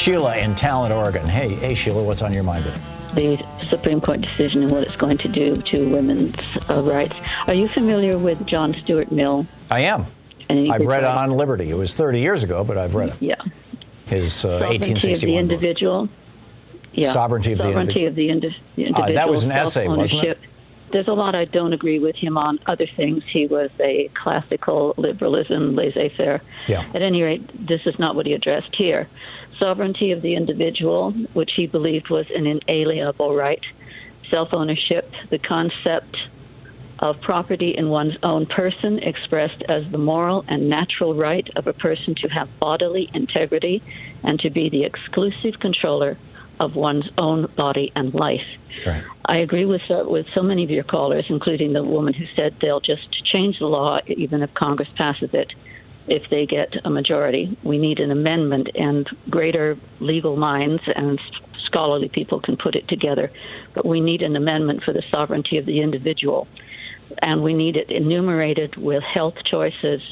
Sheila in Talent, Oregon. Hey, hey, Sheila, what's on your mind today? the Supreme Court decision and what it's going to do to women's uh, rights. Are you familiar with John Stuart Mill? I am. I've read on Liberty. It was 30 years ago, but I've read it. Yeah. His uh, Sovereignty 1861 of the book. individual. Yeah. Sovereignty of the Sovereignty individ- of the, indi- individual. Uh, that was an essay, wasn't it? There's a lot I don't agree with him on. Other things, he was a classical liberalism, laissez-faire. Yeah. At any rate, this is not what he addressed here. Sovereignty of the individual, which he believed was an inalienable right, self ownership, the concept of property in one's own person expressed as the moral and natural right of a person to have bodily integrity and to be the exclusive controller of one's own body and life. I agree with so, with so many of your callers, including the woman who said they'll just change the law even if Congress passes it if they get a majority. We need an amendment, and greater legal minds and scholarly people can put it together. But we need an amendment for the sovereignty of the individual, and we need it enumerated with health choices,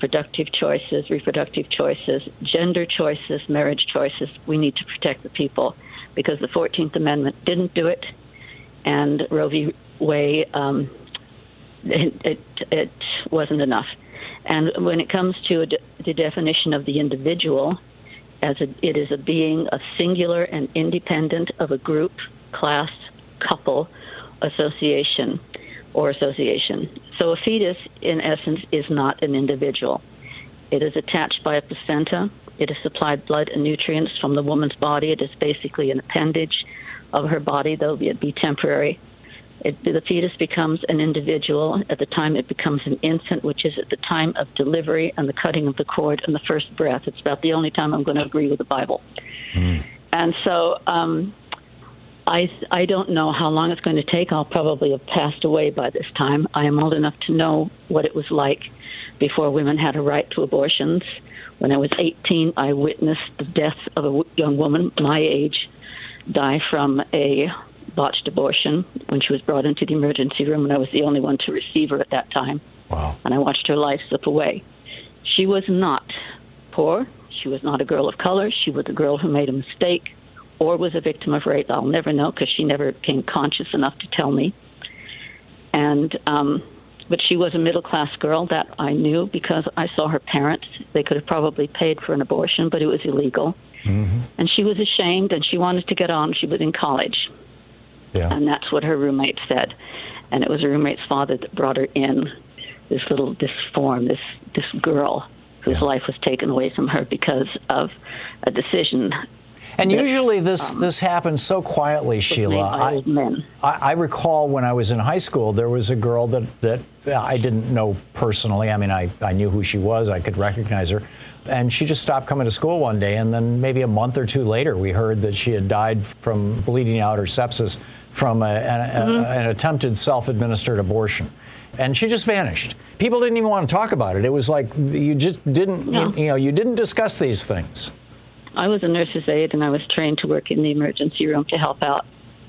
productive choices, reproductive choices, gender choices, marriage choices. We need to protect the people because the 14th Amendment didn't do it, and Roe v. Wade, um, it, it, it wasn't enough. And when it comes to a de- the definition of the individual, as a, it is a being of singular and independent of a group, class, couple, association, or association. So a fetus, in essence, is not an individual. It is attached by a placenta. It is supplied blood and nutrients from the woman's body. It is basically an appendage of her body, though it be temporary. It, the fetus becomes an individual at the time it becomes an infant, which is at the time of delivery and the cutting of the cord and the first breath. It's about the only time I'm going to agree with the Bible. And so um, I, I don't know how long it's going to take. I'll probably have passed away by this time. I am old enough to know what it was like before women had a right to abortions. When I was 18, I witnessed the death of a young woman my age die from a botched abortion when she was brought into the emergency room, and I was the only one to receive her at that time. Wow. And I watched her life slip away. She was not poor. She was not a girl of color. She was a girl who made a mistake or was a victim of rape. I'll never know because she never became conscious enough to tell me. And, um, but she was a middle class girl that I knew because I saw her parents. They could have probably paid for an abortion, but it was illegal. And she was ashamed and she wanted to get on. She was in college. Yeah. And that's what her roommate said. And it was her roommate's father that brought her in, this little, this form, this, this girl whose life was taken away from her because of a decision. And usually this um, this happens so quietly, Sheila. I. I, I recall when I was in high school, there was a girl that, that I didn't know personally. I mean, I, I knew who she was, I could recognize her. And she just stopped coming to school one day. And then maybe a month or two later, we heard that she had died from bleeding out or sepsis from a, an, a- an attempted self administered abortion. And she just vanished. People didn't even want to talk about it. It was like you just didn't, No. you, you know, you didn't discuss these things. I was a nurse's aide and I was trained to work in the emergency room to help out.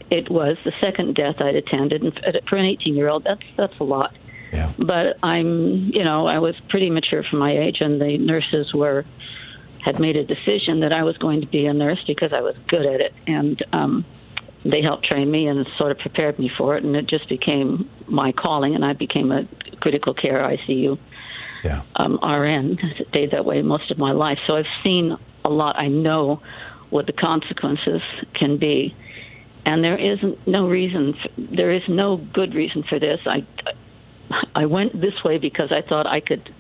It was the second death I'd attended, and for an 18 year old, that's that's a lot. Yeah. But I'm, you know, I was pretty mature for my age, and the nurses were had made a decision that I was going to be a nurse because I was good at it, and um, they helped train me and sort of prepared me for it, and it just became my calling, and I became a critical care ICU yeah. um, RN. Stayed that way most of my life, so I've seen a lot. I know what the consequences can be, and there is no reason. For, there is no good reason for this. I I went this way because I thought I could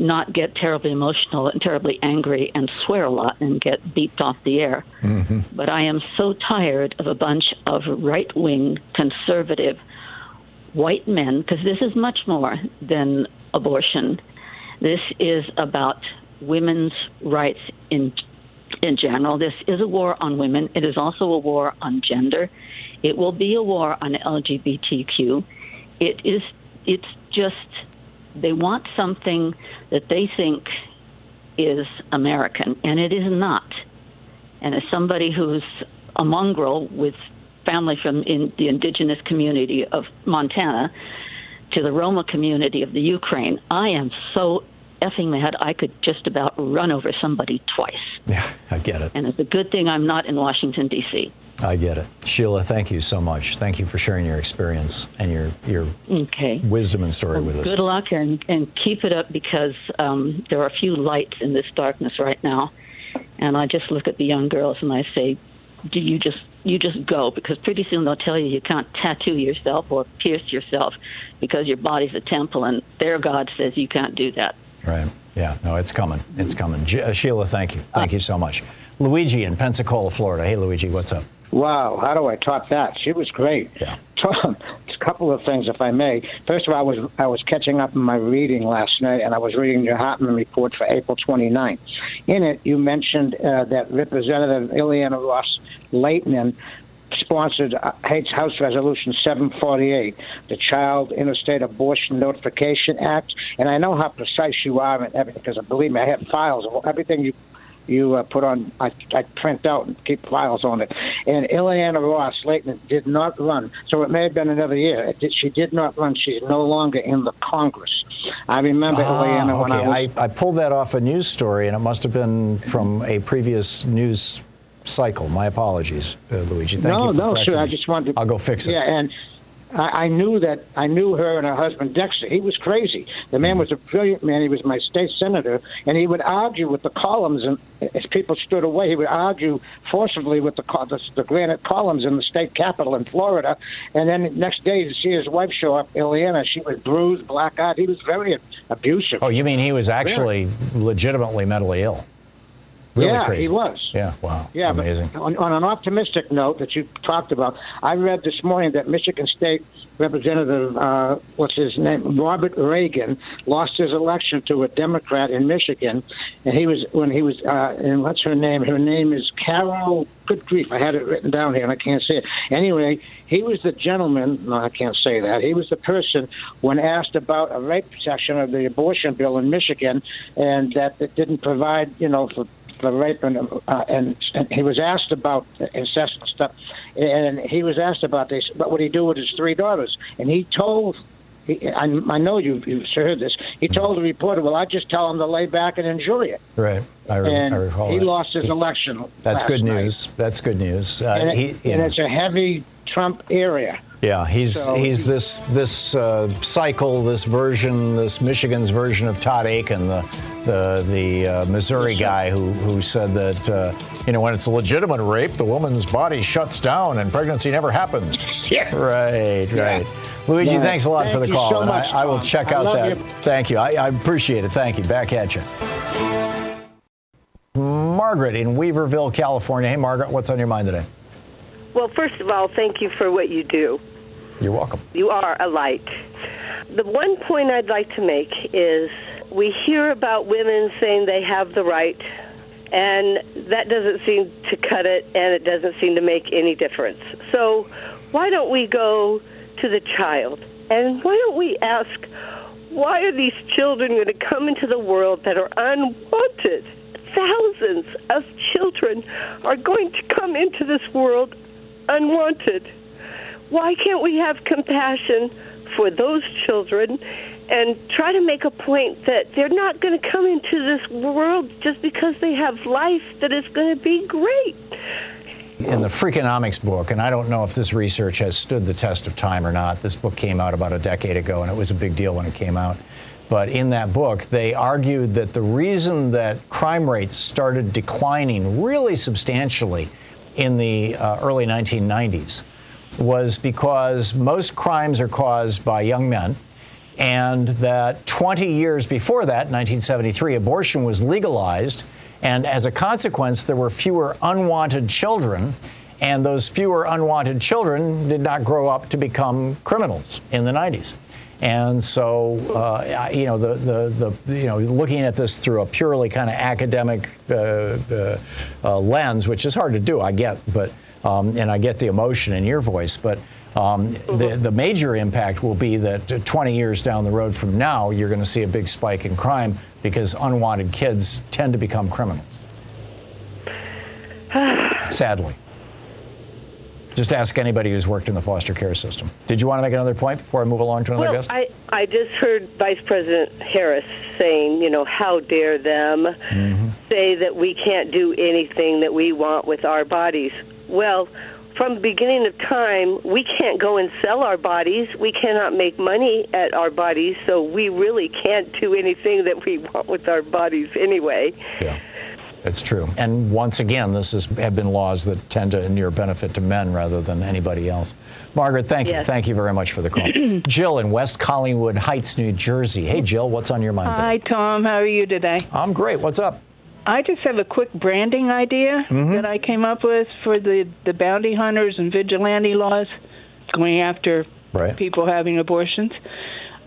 not get terribly emotional and terribly angry and swear a lot and get beeped off the air. Mm-hmm. But I am so tired of a bunch of right wing, conservative, white men, because this is much more than abortion. This is about women's rights in in general. This is a war on women. It is also a war on gender. It will be a war on LGBTQ. It is it's just they want something that they think is American, and it is not. And as somebody who's a mongrel with family from in the indigenous community of Montana to the Roma community of the Ukraine, I am so effing mad I could just about run over somebody twice. Yeah, I get it. And it's a good thing I'm not in Washington, D.C. I get it. Sheila, thank you so much. Thank you for sharing your experience and your, your okay. wisdom and story with us. Good luck and, and keep it up because um, there are a few lights in this darkness right now. And I just look at the young girls and I say, do you just you just go because pretty soon they'll tell you you can't tattoo yourself or pierce yourself because your body's a temple and their God says you can't do that. Right. Yeah. No, it's coming. It's coming. uh, Sheila, thank you. Thank you so much. Luigi in Pensacola, Florida. Hey, Luigi, what's up? Wow, how do I top that? She was great. Yeah. a couple of things, if I may. First of all, I was I was catching up in my reading last night, and I was reading your Hartmann report for April 29th. In it, you mentioned uh, that Representative Ileana Ross Laitman sponsored uh, Hates House Resolution 748, the Child Interstate Abortion Notification Act. And I know how precise you are and everything, because believe me, I have files of everything you you uh, put on, I, I print out and keep files on it. And Ileana Ross Laitman did not run, so it may have been another year. Did, she did not run. She's no longer in the Congress. I remember ah, Ileana when okay. I, was, I, I pulled that off a news story, and it must have been from a previous news cycle. My apologies, uh, Luigi. Thank no, you for no, sir. I just wanted. To, I'll go fix it. Yeah, and I, I knew that I knew her and her husband Dexter. He was crazy. The man was a brilliant man. He was my state senator, and he would argue with the columns, and as people stood away, he would argue forcibly with the the, the granite columns in the state capitol in Florida. And then next day to see his wife show up, Ileana, she was bruised, black-eyed. He was very abusive. Oh, you mean he was actually legitimately mentally ill? Really yeah, crazy. he was. Yeah, wow. Yeah, Amazing. but on, on an optimistic note that you talked about, I read this morning that Michigan State Representative, uh, what's his name, Robert Regan, lost his election to a Democrat in Michigan, and he was when he was, uh, and what's her name? Her name is Carol. Good grief, I had it written down here and I can't say it. Anyway, he was the gentleman. No, I can't say that. He was the person when asked about a rape section of the abortion bill in Michigan, and that it didn't provide, you know, for for rape and, uh, and and he was asked about incest and stuff, and he was asked about this. But what would he do with his three daughters? And he told. He, I, I know you've, you've heard this. He told the reporter, "Well, I just tell him to lay back and enjoy it." Right. I, re- and I recall he that. lost his election. That's good night. news. That's good news. Uh, And, it- he, and know. it's a heavy Trump area. Yeah, he's So- he's this this uh, cycle, this version, this Michigan's version of Todd Akin, the the the uh, Missouri guy who who said that uh, you know when it's a legitimate rape, the woman's body shuts down and pregnancy never happens. Yeah. Right, right. Luigi, Yeah. thanks a lot Thank for the you call. so and much, I, I will check I out that. you. Thank you. I, I appreciate it. Thank you. Back at you. Margaret in Weaverville, California. Hey, Margaret, what's on your mind today? Well, first of all, thank you for what you do. You're welcome. You are a light. The one point I'd like to make is we hear about women saying they have the right, and that doesn't seem to cut it, and it doesn't seem to make any difference. So, why don't we go to the child? And why don't we ask, why are these children going to come into the world that are unwanted? Thousands of children are going to come into this world unwanted. Why can't we have compassion for those children and try to make a point that they're not going to come into this world just because they have life that is going to be great? In the Freakonomics book, and I don't know if this research has stood the test of time or not, this book came out about a decade ago and it was a big deal when it came out. But in that book, they argued that the reason that crime rates started declining really substantially in the uh, early 1990s was because most crimes are caused by young men, and that 20 years before that, 1973, abortion was legalized, and as a consequence, there were fewer unwanted children. And those fewer unwanted children did not grow up to become criminals in the 90s. And so, uh, you know, the, the, the, you know, looking at this through a purely kind of academic uh, uh, uh, lens, which is hard to do, I get, but, um, and I get the emotion in your voice, but um, the, the major impact will be that 20 years down the road from now, you're going to see a big spike in crime because unwanted kids tend to become criminals. Sadly. Just ask anybody who's worked in the foster care system. Did you want to make another point before I move along to another well, guest? I, I just heard Vice President Harris saying, you know, how dare them Mm-hmm. say that we can't do anything that we want with our bodies. Well, from the beginning of time, we can't go and sell our bodies. We cannot make money at our bodies, so we really can't do anything that we want with our bodies anyway. It's true. And once again, this has have been laws that tend to inure benefit to men rather than anybody else. Margaret, thank you. Thank you very much for the call. Jill in West Collingswood Heights, New Jersey. Hey, Jill, what's on your mind today? Hi, Thom. How are you today? I'm great. What's up? I just have a quick branding idea Mhm. that I came up with for the, the bounty hunters and vigilante laws going after Right. people having abortions.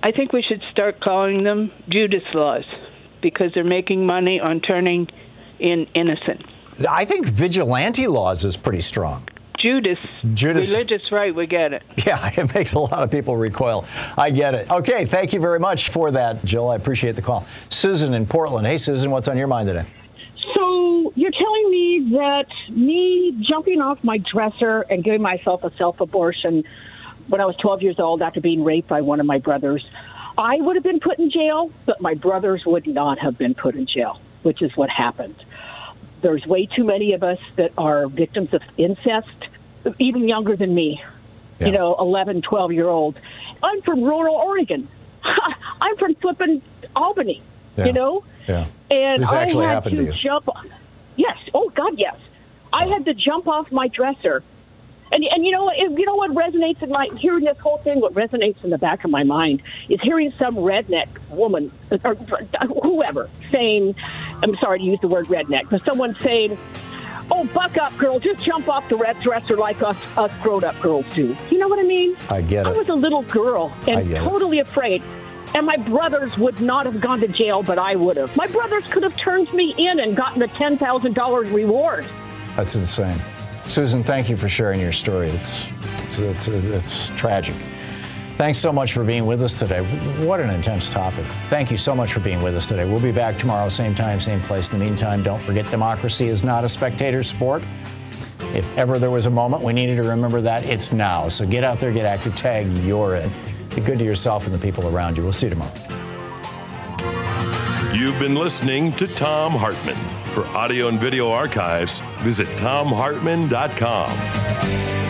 I think we should start calling them Judas laws because they're making money on turning in innocent. I think vigilante laws is pretty strong. Judas, Judas- religious right, we get it. Yeah, it makes a lot of people recoil. I get it. Okay, thank you very much for that, Jill. I appreciate the call. Susan in Portland. Hey, Susan, what's on your mind today? You're telling me that me jumping off my dresser and giving myself a self abortion when I was 12 years old after being raped by one of my brothers, I would have been put in jail, but my brothers would not have been put in jail, which is what happened. There's way too many of us that are victims of incest, even younger than me. You know, 11, 12 year old. I'm from rural Oregon. I'm from flipping Albany. Yeah. You know, Yeah. and This actually I had happened to you. jump. Yes. Oh God, yes. I had to jump off my dresser, and and you know what- you know what resonates in my hearing this whole thing. What resonates in the back of my mind is hearing some redneck woman or whoever saying, "I'm sorry to use the word redneck," but someone saying. Oh, buck up, girl! Just jump off the red dresser like us, us grown-up girls do. You know what I mean? I get it. I was a little girl and get it. totally afraid. And my brothers would not have gone to jail, but I would have. My brothers could have turned me in and gotten thousand dollars reward. That's insane. Susan, thank you for sharing your story. It's, it's, it's, it's tragic. Thanks so much for being with us today. What an intense topic. Thank you so much for being with us today. We'll be back tomorrow, same time, same place. In the meantime, don't forget democracy is not a spectator sport. If ever there was a moment we needed to remember that, it's now. So get out there, get active, tag, you're in. Be good to yourself and the people around you. We'll see you tomorrow. You've been listening to Thom Hartmann. For audio and video archives, visit thomhartmann.com.